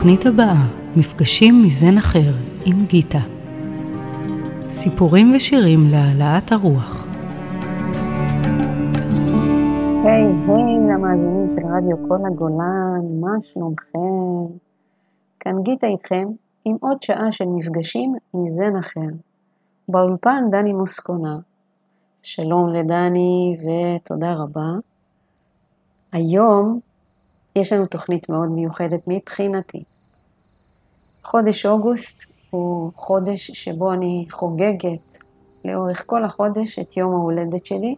בתוכנית הבאה, מפגשים מזן אחר עם גיטה. סיפורים ושירים להעלאת הרוח. היי, היי למאזינים של רדיו כל הגולן, מה שלומכם? כאן גיטה איתכם עם עוד שעה של מפגשים מזן אחר. באולפן דני מוסקונה. שלום לדני ותודה רבה. היום יש לנו תוכנית מאוד מיוחדת מבחינתי. חודש אוגוסט הוא חודש שבו אני חוגגת לאורך כל החודש את יום ההולדת שלי.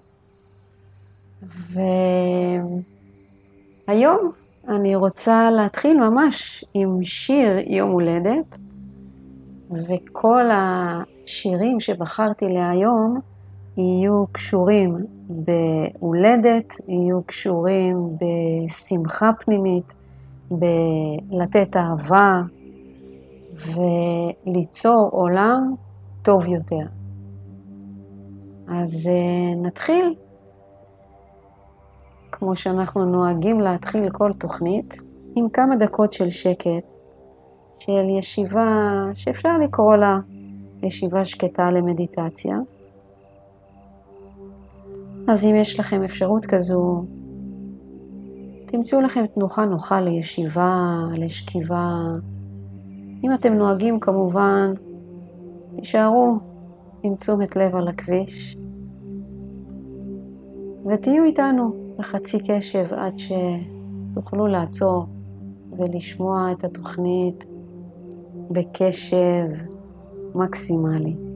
והיום אני רוצה להתחיל ממש עם שיר יום הולדת, וכל השירים שבחרתי להיום יהיו קשורים בהולדת, יהיו קשורים בשמחה פנימית, בלתת אהבה וליצור עולם טוב יותר. אז אה, נתחיל, כמו שאנחנו נוהגים להתחיל כל תוכנית, עם כמה דקות של שקט, של ישיבה שאפשר לקרוא לה ישיבה שקטה למדיטציה. אז אם יש לכם אפשרות כזו, תמצאו לכם תנוחה נוחה לישיבה, לשכיבה. אם אתם נוהגים כמובן, תישארו עם תשומת לב על הכביש, ותהיו איתנו בחצי קשב עד שתוכלו לעצור ולשמוע את התוכנית בקשב מקסימלי.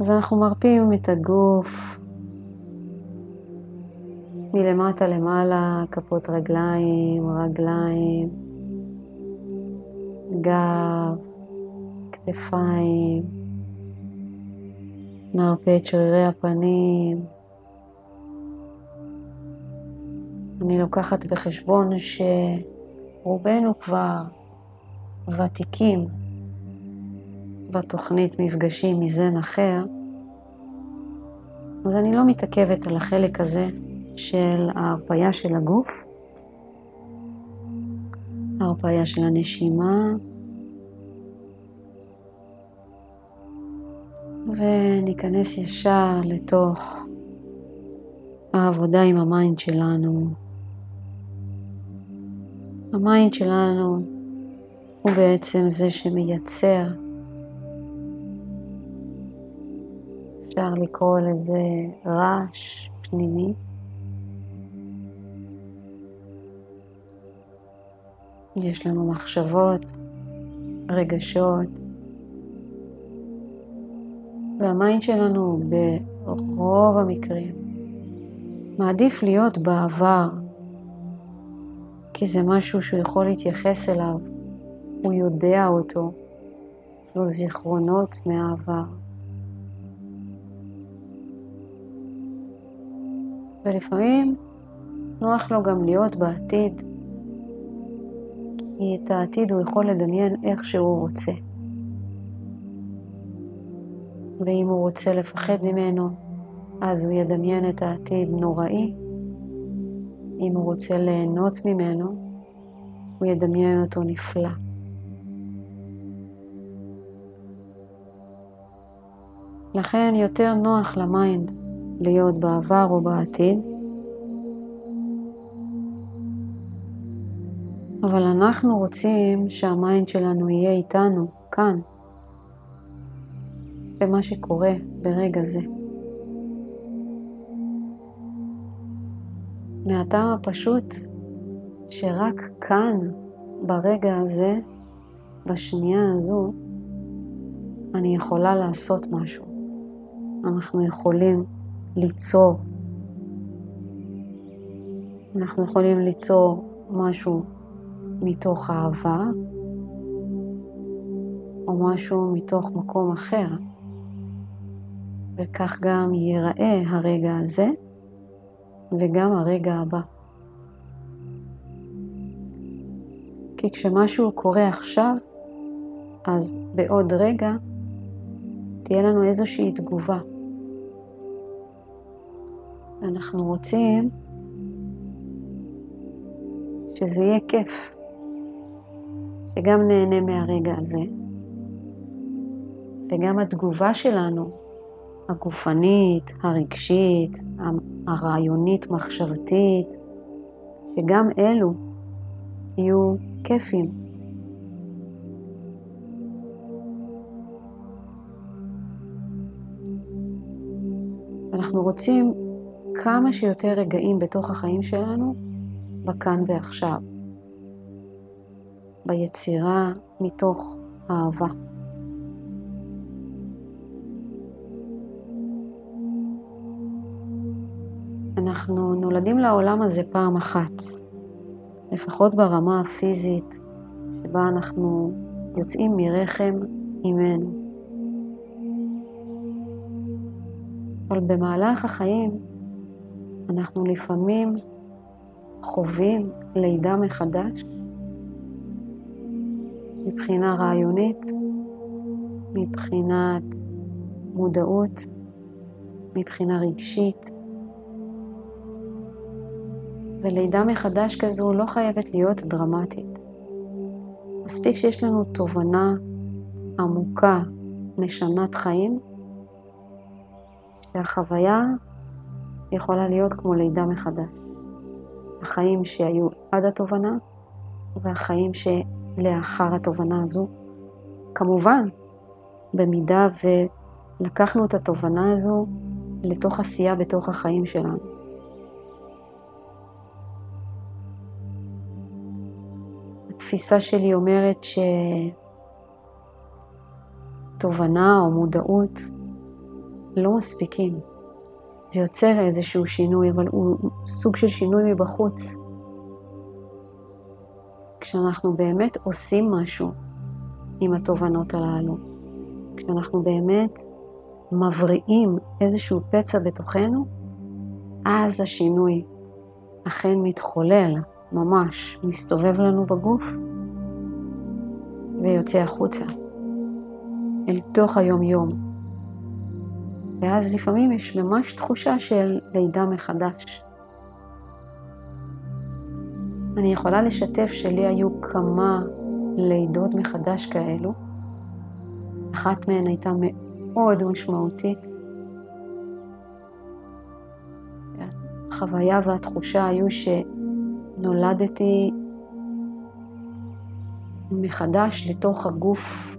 אז אנחנו מרפים את הגוף מלמטה למעלה, כפות רגליים, רגליים, גב, כתפיים, נרפה את שרירי הפנים. אני לוקחת בחשבון שרובנו כבר ותיקים בתוכנית מפגשים מזן אחר, אז אני לא מתעכבת על החלק הזה של ההרפאיה של הגוף, ההרפאיה של הנשימה, וניכנס ישר לתוך העבודה עם ה mind שלנו. ה mind שלנו הוא בעצם זה שמייצר אפשר לקרוא לזה רעש פנימי. יש לנו מחשבות, רגשות, והמיינד שלנו ברוב המקרים מעדיף להיות בעבר, כי זה משהו שהוא יכול להתייחס אליו, הוא יודע אותו, יש לו זיכרונות מהעבר. ולפעמים נוח לו גם להיות בעתיד, כי את העתיד הוא יכול לדמיין איך שהוא רוצה. ואם הוא רוצה לפחד ממנו, אז הוא ידמיין את העתיד נוראי. אם הוא רוצה ליהנות ממנו, הוא ידמיין אותו נפלא. לכן יותר נוח ל mind להיות בעבר או בעתיד, אבל אנחנו רוצים שה mind שלנו יהיה איתנו, כאן, במה שקורה ברגע זה. מהטעם הפשוט שרק כאן, ברגע הזה, בשנייה הזו, אני יכולה לעשות משהו. אנחנו יכולים ליצור. אנחנו יכולים ליצור משהו מתוך אהבה, או משהו מתוך מקום אחר, וכך גם ייראה הרגע הזה וגם הרגע הבא. כי כשמשהו קורה עכשיו, אז בעוד רגע תהיה לנו איזושהי תגובה. אנחנו רוצים שזה יהיה כיף, שגם נהנה מהרגע הזה, וגם התגובה שלנו, הגופנית, הרגשית, הרעיונית, מחשבתית, שגם אלו יהיו כיפים. אנחנו רוצים כמה שיותר רגעים בתוך החיים שלנו בכאן ועכשיו, ביצירה מתוך אהבה. אנחנו נולדים לעולם הזה פעם אחת, לפחות ברמה הפיזית שבה אנחנו יוצאים מרחם אימנו. אבל במהלך החיים אנחנו לפעמים חווים לידה מחדש מבחינה רעיונית, מבחינת מודעות, מבחינה רגשית. ולידה מחדש כזו לא חייבת להיות דרמטית. מספיק שיש לנו תובנה עמוקה, משנת חיים, שהחוויה יכולה להיות כמו לידה מחדש. החיים שהיו עד התובנה והחיים שלאחר התובנה הזו. כמובן, במידה ולקחנו את התובנה הזו לתוך עשייה בתוך החיים שלנו. התפיסה שלי אומרת שתובנה או מודעות לא מספיקים. זה יוצר איזשהו שינוי, אבל הוא סוג של שינוי מבחוץ. כשאנחנו באמת עושים משהו עם התובנות הללו, כשאנחנו באמת מבריאים איזשהו פצע בתוכנו, אז השינוי אכן מתחולל, ממש מסתובב לנו בגוף ויוצא החוצה, אל תוך היום-יום. ואז לפעמים יש ממש תחושה של לידה מחדש. אני יכולה לשתף שלי היו כמה לידות מחדש כאלו. אחת מהן הייתה מאוד משמעותית. החוויה והתחושה היו שנולדתי מחדש לתוך הגוף.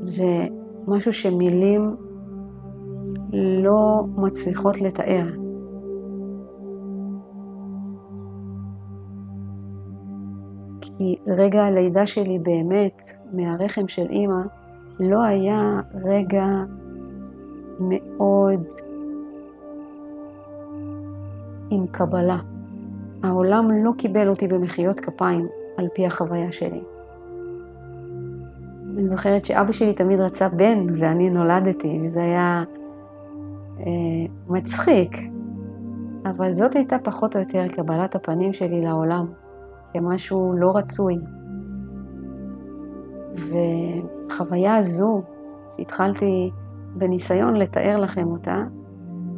זה משהו שמילים לא מצליחות לתאר. כי רגע הלידה שלי באמת מהרחם של אימא לא היה רגע מאוד עם קבלה. העולם לא קיבל אותי במחיאות כפיים על פי החוויה שלי. אני זוכרת שאבא שלי תמיד רצה בן ואני נולדתי, וזה היה מצחיק, אבל זאת הייתה פחות או יותר קבלת הפנים שלי לעולם, כמשהו לא רצוי. וחוויה הזו, שהתחלתי בניסיון לתאר לכם אותה,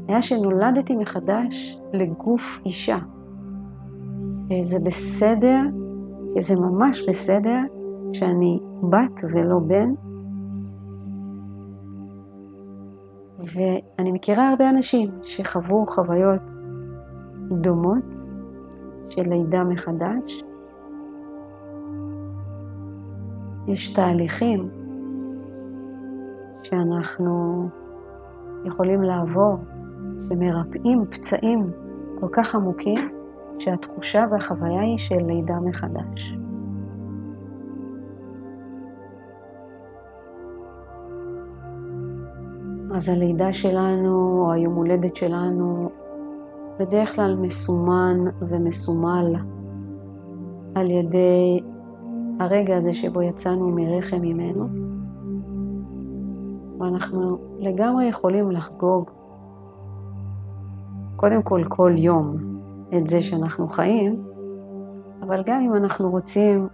היה שנולדתי מחדש לגוף אישה. זה בסדר, זה ממש בסדר שאני בת ולא בן, ואני מכירה הרבה אנשים שחוו חוויות דומות של לידה מחדש. יש תהליכים שאנחנו יכולים לעבור, שמרפאים פצעים כל כך עמוקים, שהתחושה והחוויה היא של לידה מחדש. אז הלידה שלנו, או היום הולדת שלנו, בדרך כלל מסומן ומסומל על ידי הרגע הזה שבו יצאנו מרחם ממנו, ואנחנו לגמרי יכולים לחגוג קודם כל כל יום את זה שאנחנו חיים, אבל גם אם אנחנו רוצים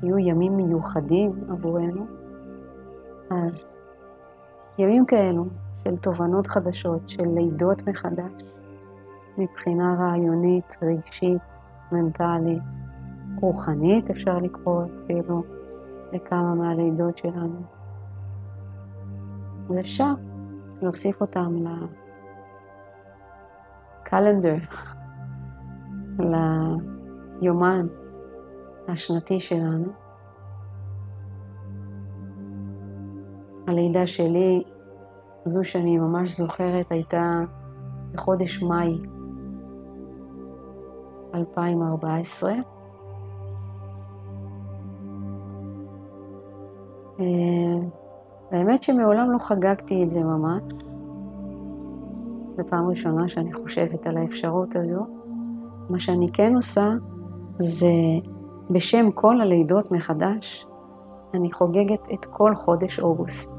שיהיו ימים מיוחדים עבורנו, אז ימים כאלו של תובנות חדשות, של לידות מחדש, מבחינה רעיונית, רגשית, מנטלית, רוחנית אפשר לקרוא אפילו לכמה מהלידות שלנו. אז אפשר להוסיף אותם לקלנדר, ליומן השנתי שלנו. הלידה שלי, זו שאני ממש זוכרת, הייתה בחודש מאי 2014. האמת שמעולם לא חגגתי את זה ממש. זו פעם ראשונה שאני חושבת על האפשרות הזו. מה שאני כן עושה זה בשם כל הלידות מחדש, אני חוגגת את כל חודש אוגוסט.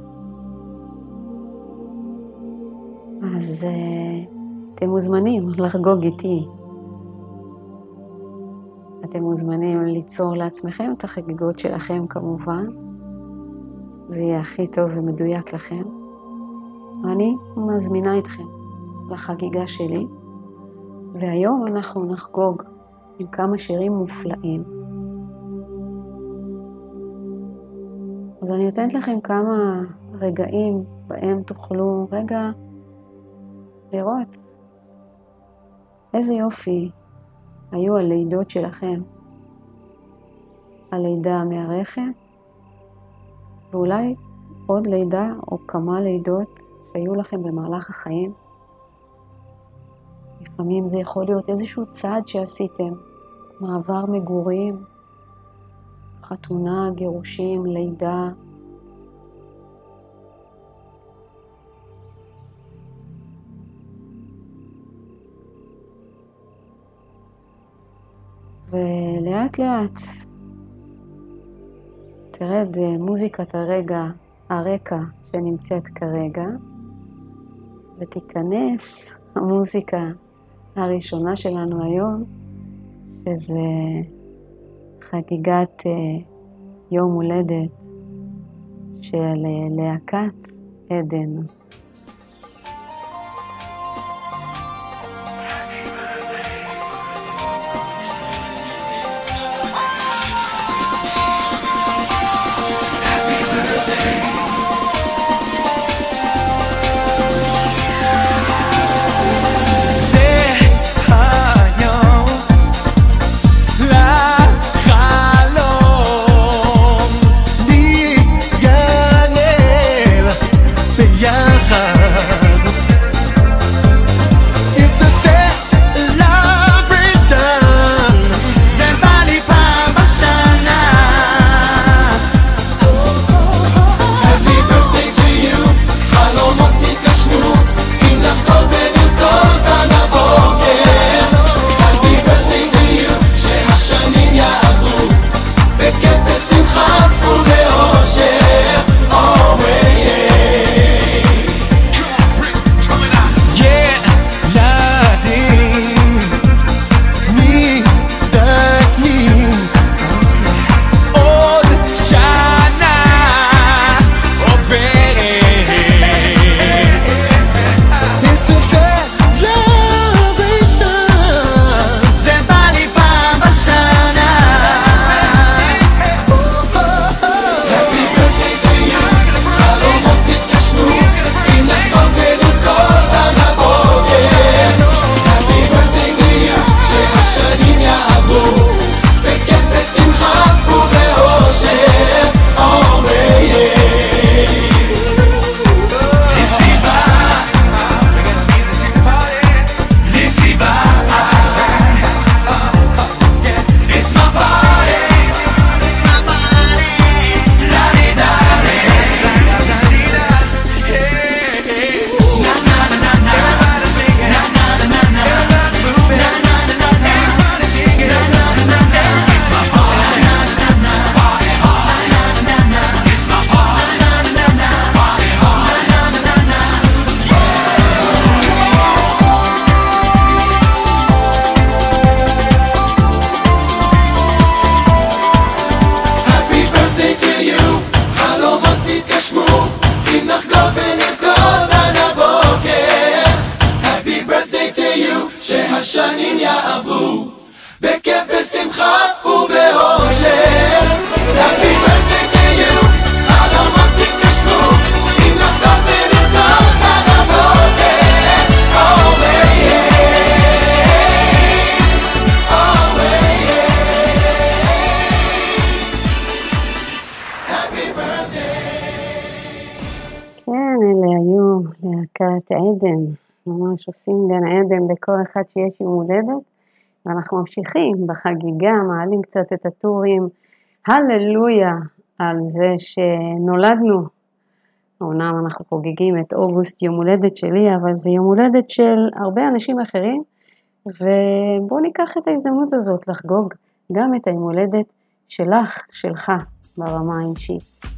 אז uh, אתם מוזמנים לחגוג איתי. אתם מוזמנים ליצור לעצמכם את החגיגות שלכם כמובן. זה יהיה הכי טוב ומדויק לכם. ואני מזמינה אתכם לחגיגה שלי, והיום אנחנו נחגוג עם כמה שירים מופלאים. אז אני נותנת לכם כמה רגעים בהם תוכלו רגע לראות איזה יופי היו הלידות שלכם. הלידה מהרחם, ואולי עוד לידה או כמה לידות שהיו לכם במהלך החיים. לפעמים זה יכול להיות איזשהו צעד שעשיתם, מעבר מגורים, חתונה, גירושים, לידה. ולאט לאט תרד אה, מוזיקת הרגע, הרקע שנמצאת כרגע, ותיכנס המוזיקה הראשונה שלנו היום, שזה חגיגת אה, יום הולדת של אה, להקת עדן. עדן, ממש עושים גן עדן לכל אחד שיש יום הולדת, ואנחנו ממשיכים בחגיגה, מעלים קצת את הטורים, הללויה על זה שנולדנו. אמנם אנחנו חוגגים את אוגוסט יום הולדת שלי, אבל זה יום הולדת של הרבה אנשים אחרים, ובואו ניקח את ההזדמנות הזאת לחגוג גם את היום הולדת שלך, שלך, ברמה האישית.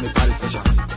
on the party, Saint-Germain.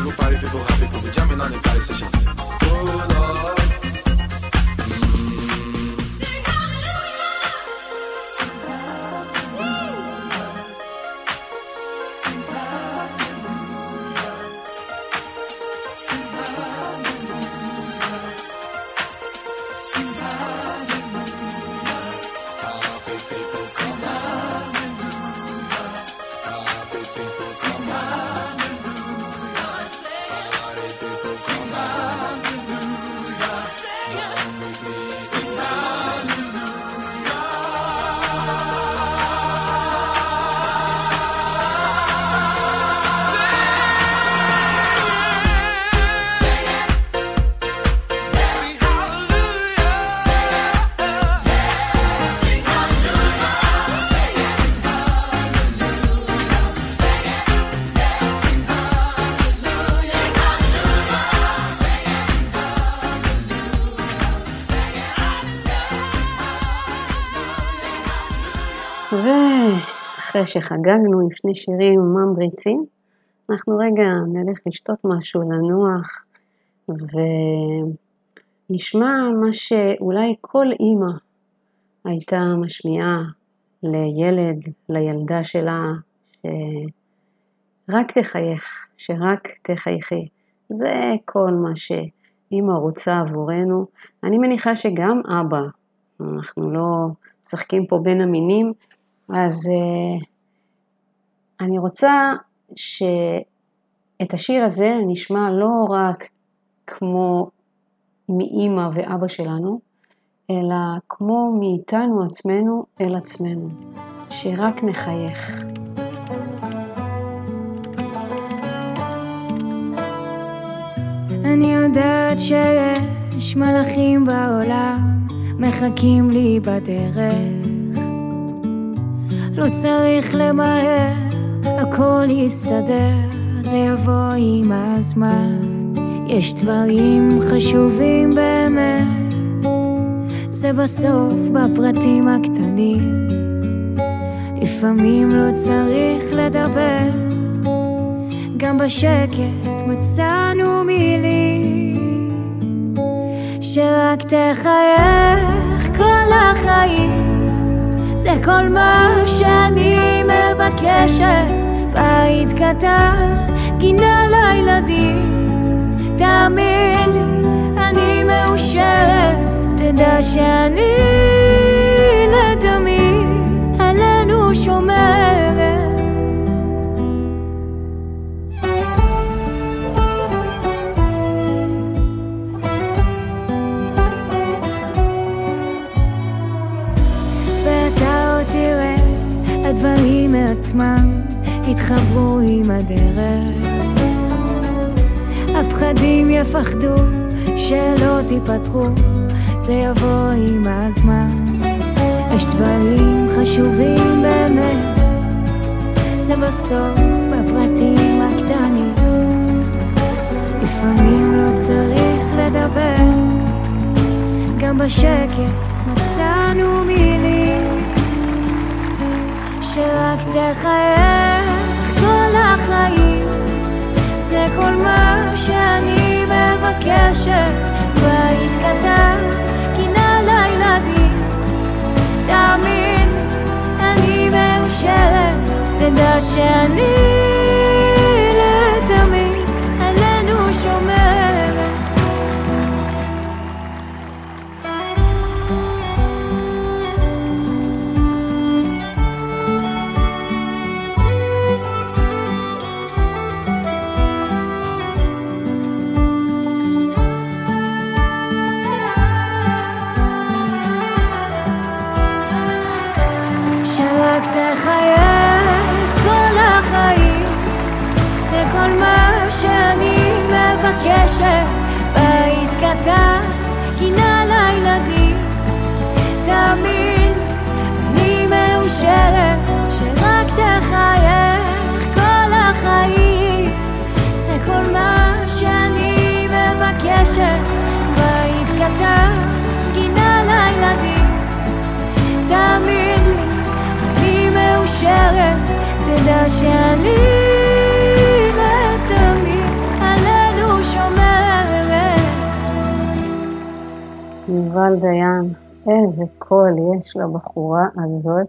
little party, people happy, people jumping on the party session. Oh Lord. אחרי שחגגנו עם שני שירים ממריצים, אנחנו רגע נלך לשתות משהו, לנוח, ונשמע מה שאולי כל אימא הייתה משמיעה לילד, לילדה שלה, שרק תחייך, שרק תחייכי. זה כל מה שאימא רוצה עבורנו. אני מניחה שגם אבא, אנחנו לא משחקים פה בין המינים, אז אה, אני רוצה שאת השיר הזה נשמע לא רק כמו מאימא ואבא שלנו, אלא כמו מאיתנו עצמנו אל עצמנו, שרק נחייך. אני יודעת שיש מלאכים בעולם מחכים לי בדרך לא צריך למהר, הכל יסתדר, זה יבוא עם הזמן. יש דברים חשובים באמת. זה בסוף בפרטים הקטנים. לפעמים לא צריך לדבר. גם בשקט מצאנו מילים. שרק תחייך כל החיים זה כל מה שאני מבקשת. בית קטן, גינה לילדים. תאמין לי, אני מאושרת. תדע שאני לתמיד. עלינו שומרת מעצמם יתחברו עם הדרך. הפחדים יפחדו שלא תיפתחו, זה יבוא עם הזמן. יש דברים חשובים באמת, זה בסוף בפרטים הקטנים. לפעמים לא צריך לדבר, גם בשקט מצאנו מילים שרק תחייך כל החיים. זה כל מה שאני מבקשת. בית קטן, גינה לילדים. תאמין, אני מאושרת. תדע שאני בית קטן, גינה לילדים. תאמין, אני מאושרת שרק תחייך כל החיים. זה כל מה שאני מבקשת. בית קטן, גינה לילדים. לי, אני מאושרת, תדע שאני יובל דיין, איזה קול יש לבחורה הזאת.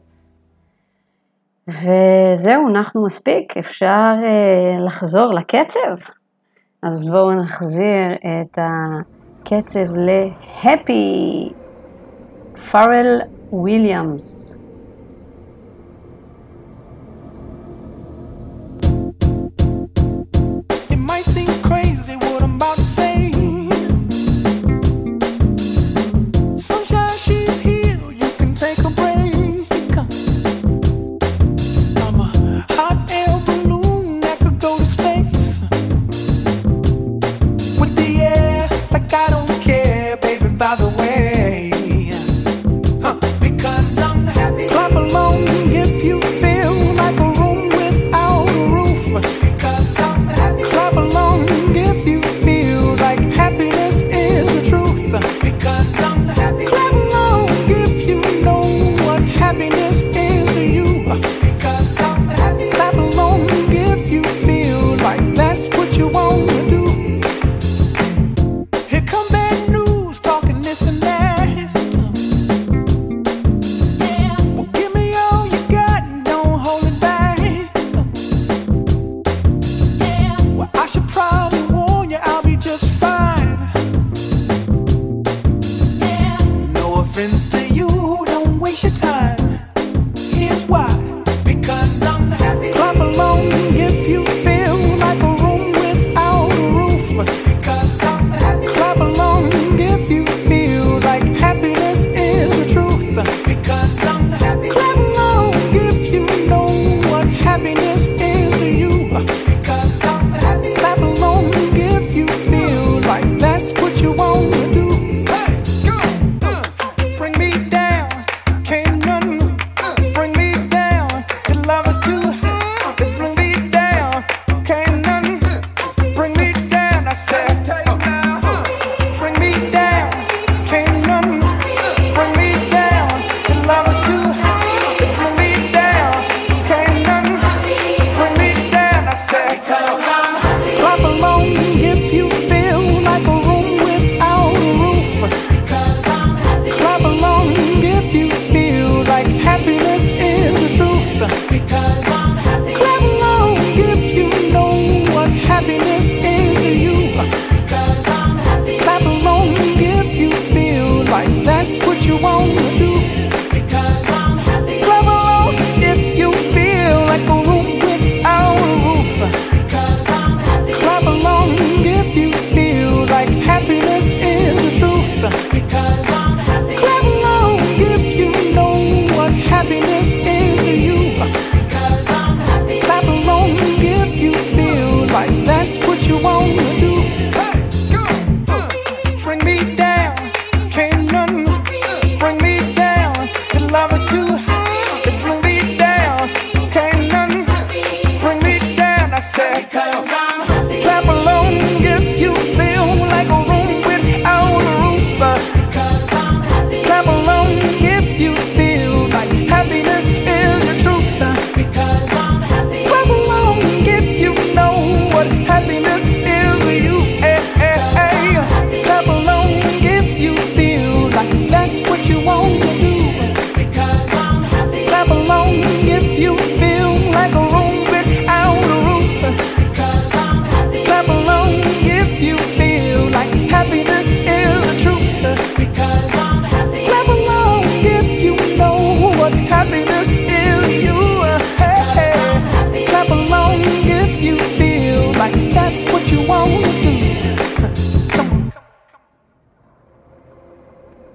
וזהו, אנחנו מספיק, אפשר uh, לחזור לקצב. אז בואו נחזיר את הקצב להפי פארל וויליאמס. It might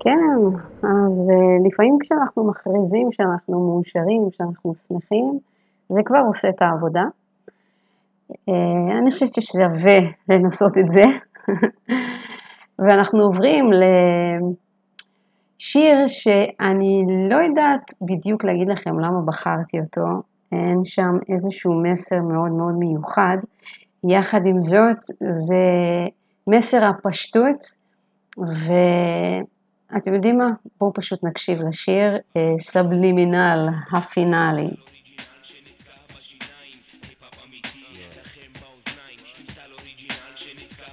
כן, אז אה, לפעמים כשאנחנו מכריזים שאנחנו מאושרים, שאנחנו שמחים, זה כבר עושה את העבודה. אה, אני חושבת ששווה לנסות את זה. ואנחנו עוברים לשיר שאני לא יודעת בדיוק להגיד לכם למה בחרתי אותו, אין שם איזשהו מסר מאוד מאוד מיוחד. יחד עם זאת, זה מסר הפשטות, ואתם יודעים מה? בואו פשוט נקשיב לשיר אה, סבלימינל הפינאלי.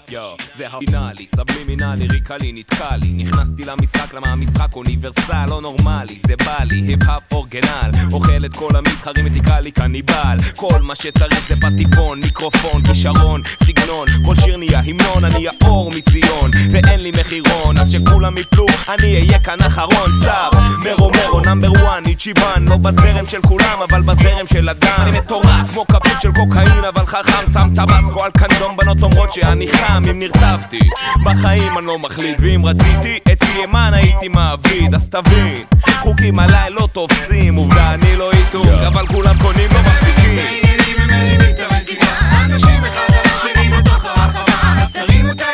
יו, זה הפינאלי, סבלימינלי, ליריקלי, נתקע לי נכנסתי למשחק למה המשחק אוניברסלי, לא נורמלי, זה בא לי, היפ-הופ אוריגינלי. אוכל את כל המתחרים ותקרא לי קניבלי. כל מה שצריך זה פטיפון, מיקרופון, כישרון, סגנון. כל שיר נהיה המנון, אני האור מציון. ואין לי מחירון, אז שכולם יפלו, אני אהיה כאן אחרון. שר, מרו נאמבר וואן, איצ'יבן. לא בזרם של כולם, אבל בזרם של אדם. אני מטורף, כמו כפית של קוקאין, אבל חכם שם טבסקו על קנדום, בנות אומרות שאני חם אם נרטבתי בחיים אני לא מחליט ואם רציתי את סיימן הייתי מעביד. אז תבין חוקים עליי לא תופסים עובדה אני לא איתו. אבל כולם קונים לא מחזיקים תנו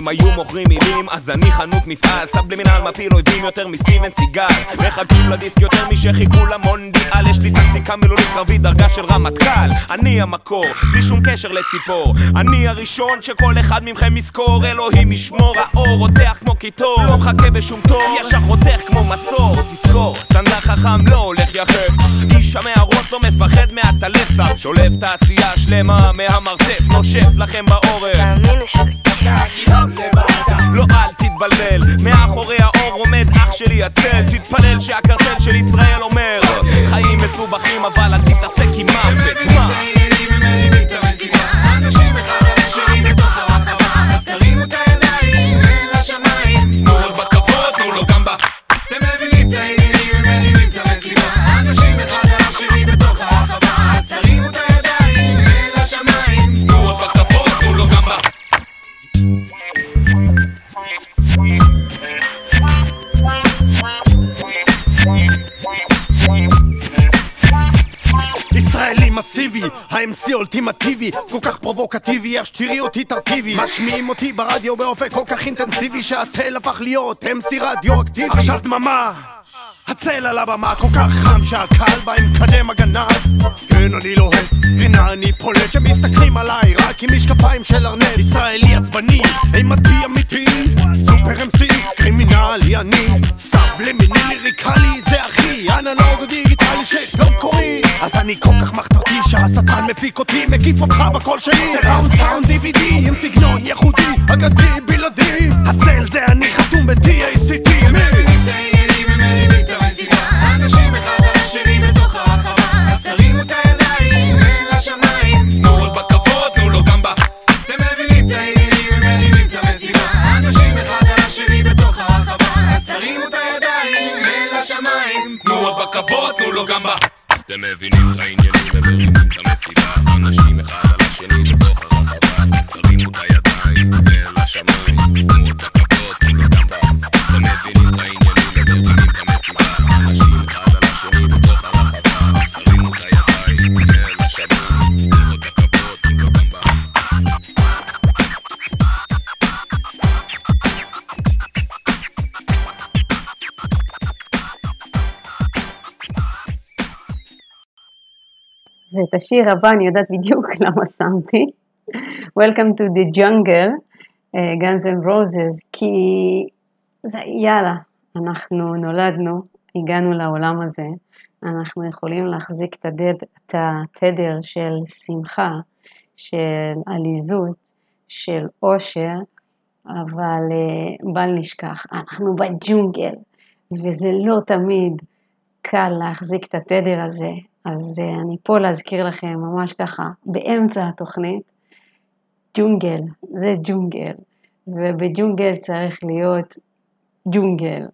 אם היו מוכרים מילים אז אני חנות מפעל. סבלימינל מפיל אויבים יותר מסטיבן סיגל. מחכים לדיסק יותר משחיכו למונדיאל יש לי טקטיקה מילולית קרבית דרגה של רמטכ"ל. אני המקור, בלי שום קשר לציפור. אני הראשון שכל אחד מכם יזכור. אלוהים ישמור האור רותח כמו קיטור. לא מחכה בשום תור ישר חותך כמו מסור. תזכור סנדק חכם לא הולך יחף איש המערות לא מפחד מהטלף שם שולף תעשייה שלמה מהמרתף. נושף לכם בעורף לא אל תתבלבל, מאחורי האור עומד אח שלי הצל. תתפלל שהקרטל של ישראל אומר מסובכים אבל אל תתעסק מסיבי, ה-MC אולטימטיבי, כל כך פרובוקטיבי, איך שתראי אותי תרכיבי משמיעים אותי ברדיו באופן כל כך אינטנסיבי שהצל הפך להיות MC רדיואקטיבי עכשיו דממה הצל על הבמה כל כך חם שהקהל בא עם מקדם הגנה כן אני לוהט, קרינה אני פולט שמסתכלים עליי רק עם משקפיים של ארנט ישראלי עצבני, אימתי אמיתי סופר MC, קרימינלי אני. סבלמיני ליריקלי זה אחי אנלוג דיגיטלי שפלום קורי. אז אני כל כך מחתרתי שהשטן מפיק אותי מקיף אותך בקול שלי. זה ראונד סאונד DVD עם סגנון ייחודי אגדי בלעדי. הצל זה אני חתום ב-TACT תנו ואת השיר הבא אני יודעת בדיוק למה שמתי. Welcome to the jungle, uh, Guns N' Roses, כי זה, יאללה, אנחנו נולדנו, הגענו לעולם הזה, אנחנו יכולים להחזיק את, הדד, את התדר של שמחה, של עליזות, של עושר, אבל uh, בל נשכח, אנחנו בג'ונגל, וזה לא תמיד קל להחזיק את התדר הזה, אז uh, אני פה להזכיר לכם ממש ככה, באמצע התוכנית, ג'ונגל, זה ג'ונגל, ובג'ונגל צריך להיות ג'ונגל.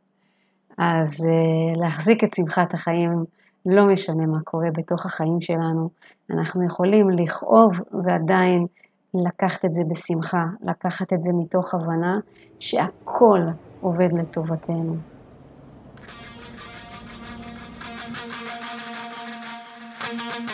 אז uh, להחזיק את שמחת החיים, לא משנה מה קורה בתוך החיים שלנו, אנחנו יכולים לכאוב ועדיין לקחת את זה בשמחה, לקחת את זה מתוך הבנה שהכל עובד לטובתנו. Oh,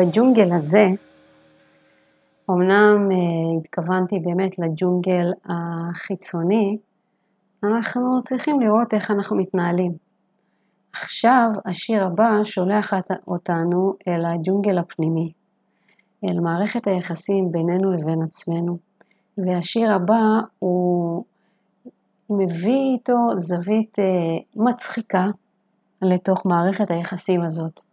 בג'ונגל הזה, אמנם אה, התכוונתי באמת לג'ונגל החיצוני, אנחנו צריכים לראות איך אנחנו מתנהלים. עכשיו השיר הבא שולח אותנו אל הג'ונגל הפנימי, אל מערכת היחסים בינינו לבין עצמנו. והשיר הבא הוא מביא איתו זווית אה, מצחיקה לתוך מערכת היחסים הזאת.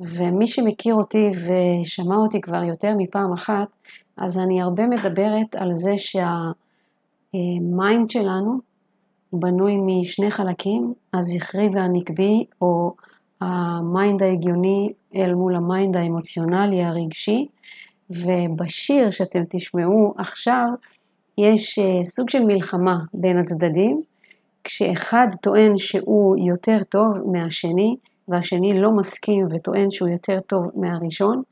ומי שמכיר אותי ושמע אותי כבר יותר מפעם אחת, אז אני הרבה מדברת על זה שה mind שלנו בנוי משני חלקים, הזכרי והנקבי, או ה mind ההגיוני אל מול ה mind האמוציונלי הרגשי, ובשיר שאתם תשמעו עכשיו, יש אה, סוג של מלחמה בין הצדדים, כשאחד טוען שהוא יותר טוב מהשני, והשני לא מסכים וטוען שהוא יותר טוב מהראשון,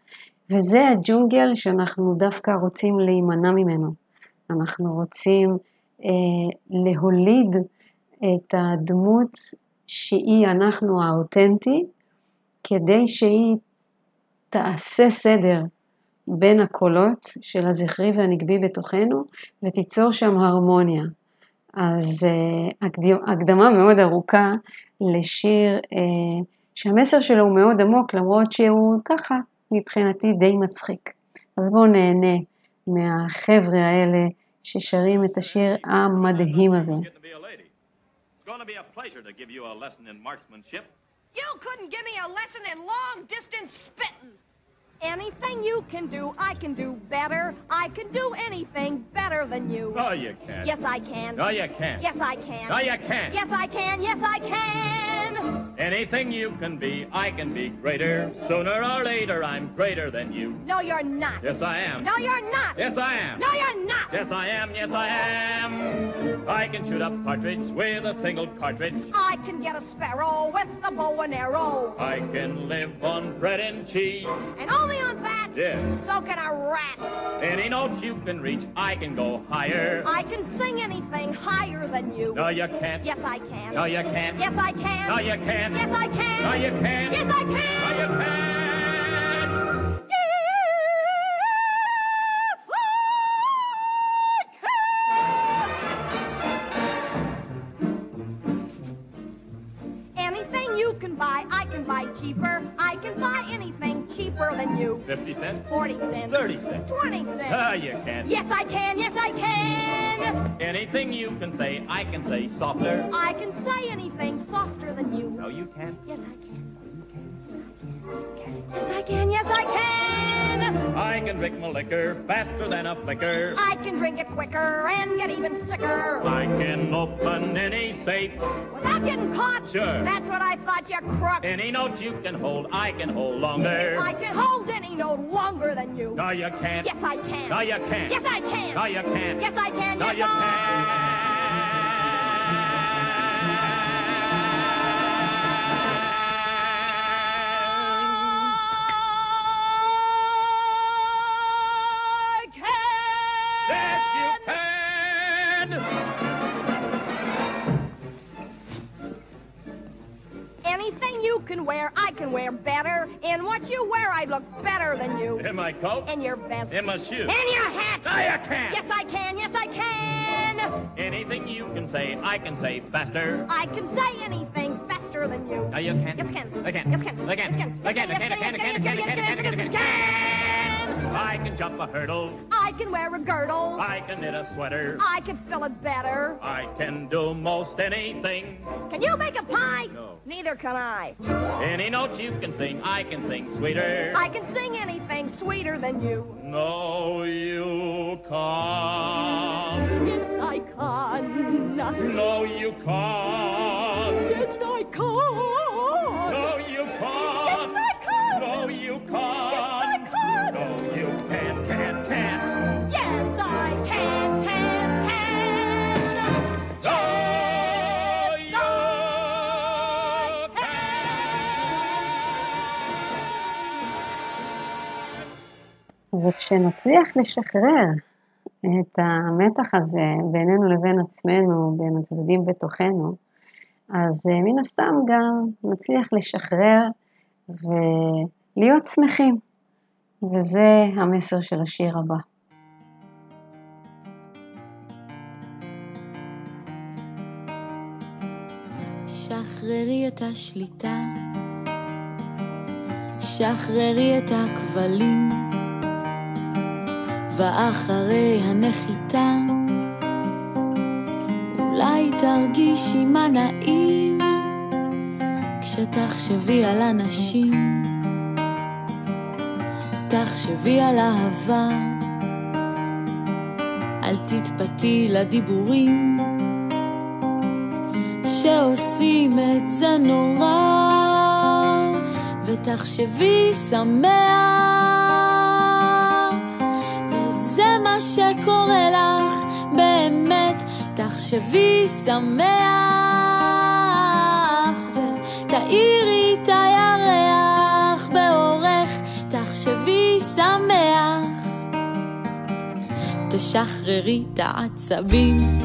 וזה הג'ונגל שאנחנו דווקא רוצים להימנע ממנו. אנחנו רוצים אה, להוליד את הדמות שהיא אנחנו האותנטי, כדי שהיא תעשה סדר בין הקולות של הזכרי והנגבי בתוכנו, ותיצור שם הרמוניה. אז uh, הקדמה מאוד ארוכה לשיר uh, שהמסר שלו הוא מאוד עמוק, למרות שהוא ככה מבחינתי די מצחיק. אז בואו נהנה מהחבר'ה האלה ששרים את השיר המדהים הזה. Getting to be a lady. It's going to be a pleasure to give you a lesson in marksmanship. You couldn't give me a lesson in long distance spitting. Anything you can do, I can do better. I can do anything better than you. No, you can't. Yes, I can. No, you can't. Yes, I can. No, you can't. Yes, I can. Yes, I can. Anything you can be, I can be greater. Sooner or later, I'm greater than you. No, you're not. Yes, I am. No, you're not. Yes, I am. No, you're not. Yes, I am. Yes, I am. I can shoot a partridge with a single cartridge. I can get a sparrow with a bow and arrow. I can live on bread and cheese. And only on that, Yes. so can a rat. Any note you can reach, I can go higher. I can sing anything higher than you. No, you can't. Yes, I can. No, you can't. Yes, I can. No, you can't. Yes, I can. No, you can't. Yes, I can. No, you can't. Anything you. 50 cents? 40 cents. 30 cents. 20 cents. Ah, you can't. Yes, I can. Yes, I can. Anything you can say, I can say softer. I can say anything softer than you. No, you can't. Yes, I can. Yes, I can. Yes, I can. Yes, I can drink my liquor faster than a flicker. I can drink it quicker and get even sicker. I can open any safe. Without getting caught. Sure. That's what I thought, you crook. Any note you can hold, I can hold longer. I can hold any note longer than you. No, you can't. Yes, I can. No, you can't. Yes, I can. No, you can't. Yes, I can. No, yes, you I I look better than you. In my coat. In your vest. In my shoes. In your hat. No, you can't. Yes, I can. Yes, I can. Anything you can say, I can say faster. I can say anything faster than you. No, you can't. Yes, I can. I can. Yes, I can. I can. Yes, I can. I can. Yes, I can. I can. I can. I can. I can. I can. I can. I can. I can. I can jump a hurdle. I can wear a girdle. I can knit a sweater. I can fill it better. I can do most anything. Can you make a pie? No. Neither can I. Any note you can sing, I can sing sweeter. I can sing anything sweeter than you. No, you can't. Yes, I can. No, you can't. Yes, I can. No, you can't. Yes, I can. No, you can't. can. וכשנצליח לשחרר את המתח הזה בינינו לבין עצמנו, בין הצדדים בתוכנו, אז אה, מן הסתם גם נצליח לשחרר ולהיות שמחים. וזה המסר של השיר הבא. שחררי את השליטה, שחררי את הכבלים, ואחרי הנחיתה, אולי תרגישי מה נעים, כשתחשבי על אנשים, תחשבי על אהבה, אל תתפתי לדיבורים. שעושים את זה נורא, ותחשבי שמח, תחשבי שמח, ותאירי את הירח באורך, תחשבי שמח, תשחררי את העצבים.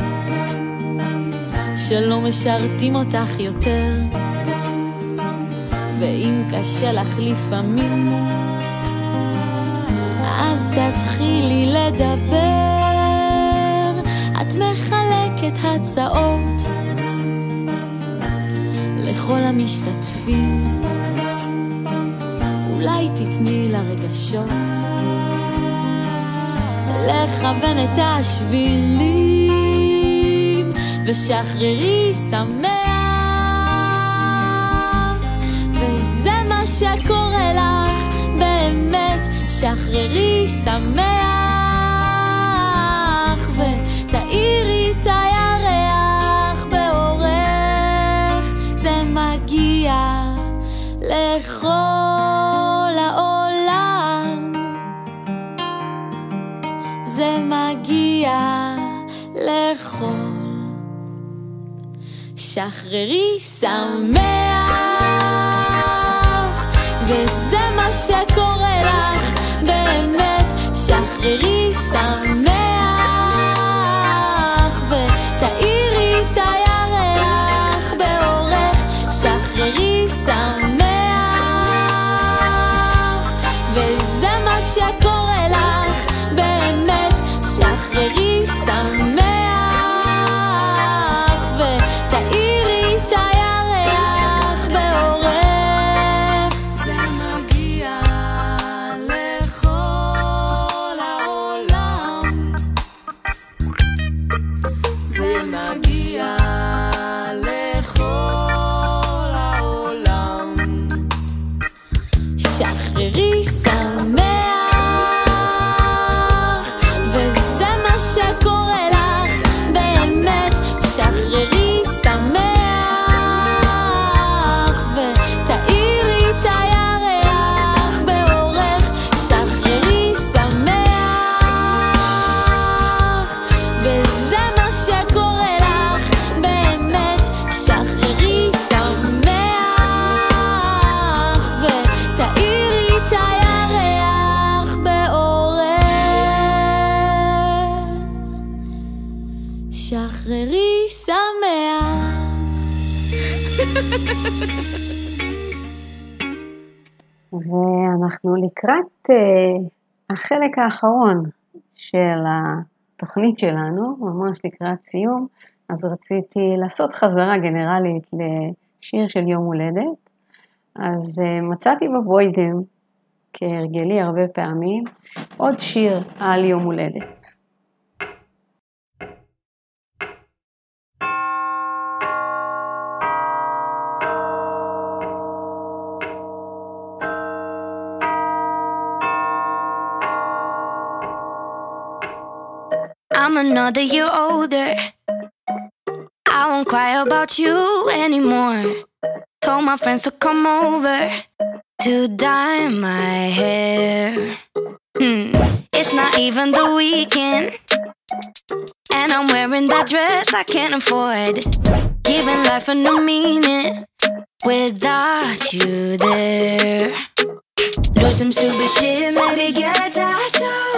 שלא משרתים אותך יותר. ואם קשה לך לפעמים, אז תתחילי לדבר. את מחלקת הצעות לכל המשתתפים. אולי תתני לרגשות לכוון את השבילים. ושחררי שמח, וזה מה שקורה לך, באמת, שחררי שמח, ותאירי את הירח לכל העולם, זה מגיע לכל. שחררי שמח, וזה מה שקורה לך, באמת, שחררי שמח, שחררי ואנחנו לקראת uh, החלק האחרון של התוכנית שלנו, ממש לקראת סיום, אז רציתי לעשות חזרה גנרלית לשיר של יום הולדת. אז uh, מצאתי בבוידם, כהרגלי הרבה פעמים, עוד שיר על יום הולדת. I'm another year older. I won't cry about you anymore. Told my friends to come over to dye my hair. Hmm. It's not even the weekend. And I'm wearing that dress I can't afford. Giving life a new meaning without you there. Do some stupid shit, maybe get a tattoo.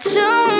too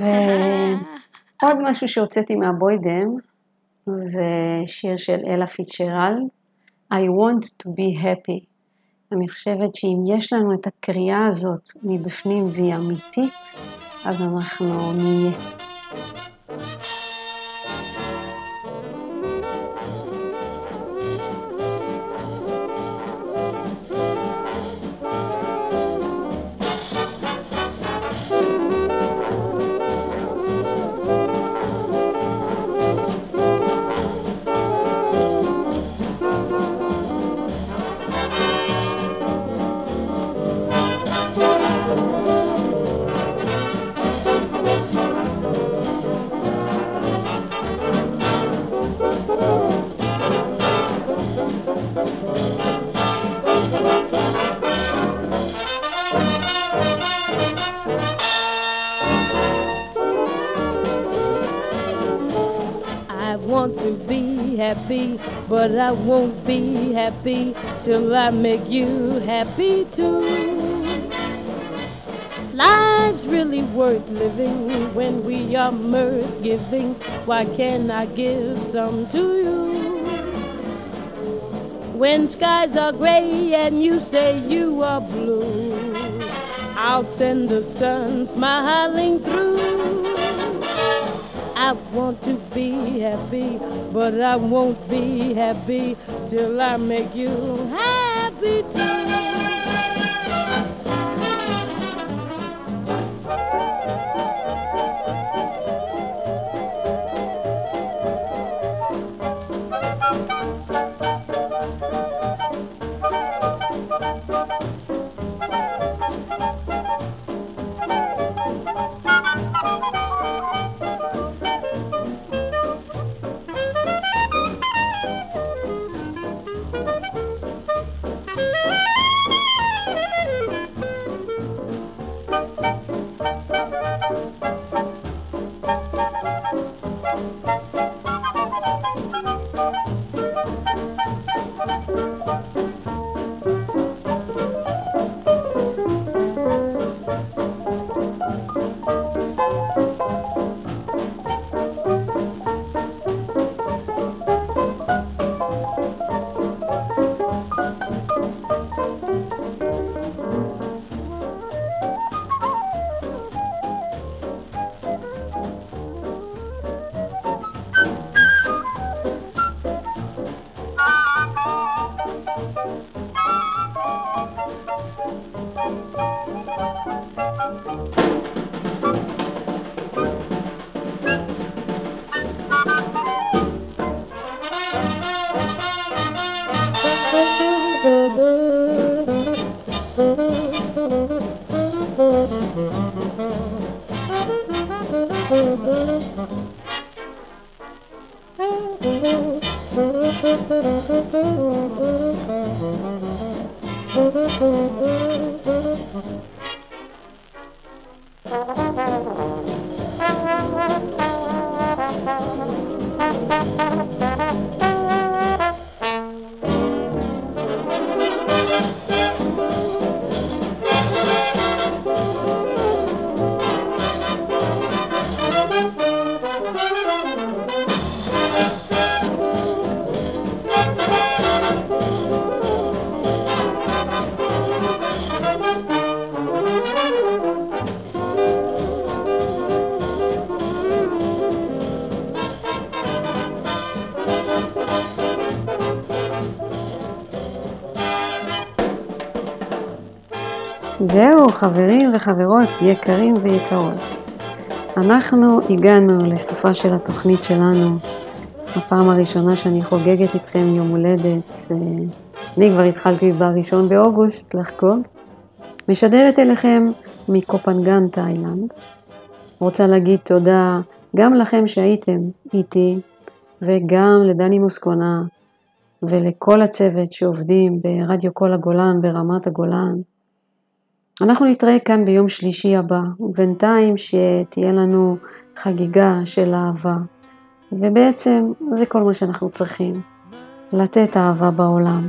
ועוד משהו שהוצאתי מהבוידם, זה שיר של אלה פיצ'רל, I want to be happy. אני חושבת שאם יש לנו את הקריאה הזאת מבפנים והיא אמיתית, אז אנחנו נהיה. want to be happy, but I won't be happy till I make you happy too. Life's really worth living when we are mirth giving. Why can't I give some to you? When skies are gray and you say you are blue, I'll send the sun smiling through. I want to be happy, but I won't be happy till I make you happy too. חברים וחברות, יקרים ויקרות. אנחנו הגענו לסופה של התוכנית שלנו. הפעם הראשונה שאני חוגגת איתכם יום הולדת. אה, אני כבר התחלתי בראשון באוגוסט לחגוג. משדרת אליכם מקופנגן, תאילנד. רוצה להגיד תודה גם לכם שהייתם איתי, וגם לדני מוסקונה, ולכל הצוות שעובדים ברדיו כל הגולן ברמת הגולן. אנחנו נתראה כאן ביום שלישי הבא, ובינתיים שתהיה לנו חגיגה של אהבה. ובעצם זה כל מה שאנחנו צריכים, לתת אהבה בעולם.